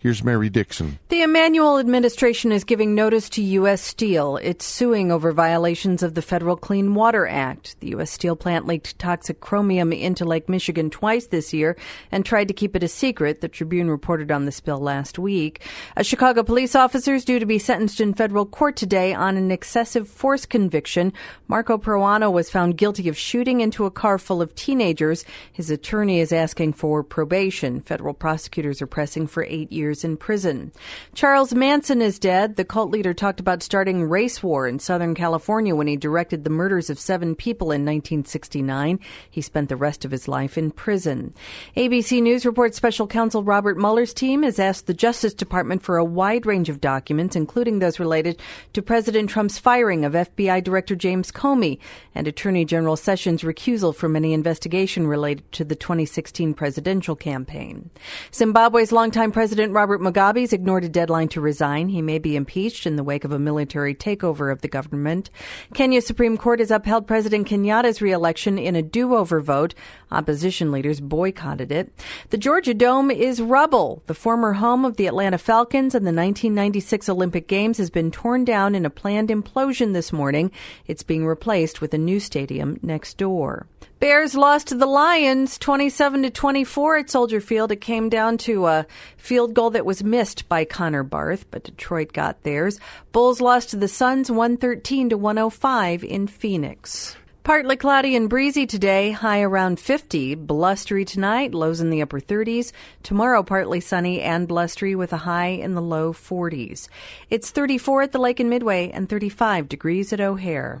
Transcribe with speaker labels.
Speaker 1: Here's Mary Dixon.
Speaker 2: The Emanuel administration is giving notice to U.S. Steel. It's suing over violations of the Federal Clean Water Act. The U.S. Steel plant leaked toxic chromium into Lake Michigan twice this year and tried to keep it a secret. The Tribune reported on the spill last week. A Chicago police officer is due to be sentenced in federal court today on an excessive force conviction. Marco Proano was found guilty of shooting into a car full of teenagers. His attorney is asking for probation. Federal prosecutors are pressing for eight years years in prison. Charles Manson is dead. The cult leader talked about starting race war in Southern California when he directed the murders of seven people in 1969. He spent the rest of his life in prison. ABC News reports special counsel Robert Mueller's team has asked the Justice Department for a wide range of documents, including those related to President Trump's firing of FBI Director James Comey and Attorney General Sessions' recusal from any investigation related to the 2016 presidential campaign. Zimbabwe's longtime president Robert Mugabe's ignored a deadline to resign. He may be impeached in the wake of a military takeover of the government. Kenya's Supreme Court has upheld President Kenyatta's reelection in a do-over vote. Opposition leaders boycotted it. The Georgia Dome is rubble. The former home of the Atlanta Falcons and the 1996 Olympic Games has been torn down in a planned implosion this morning. It's being replaced with a new stadium next door. Bears lost to the Lions 27 to 24 at Soldier Field. It came down to a field goal that was missed by Connor Barth, but Detroit got theirs. Bulls lost to the Suns 113 to 105 in Phoenix. Partly cloudy and breezy today, high around 50. Blustery tonight, lows in the upper 30s. Tomorrow, partly sunny and blustery with a high in the low 40s. It's 34 at the lake in Midway and 35 degrees at O'Hare.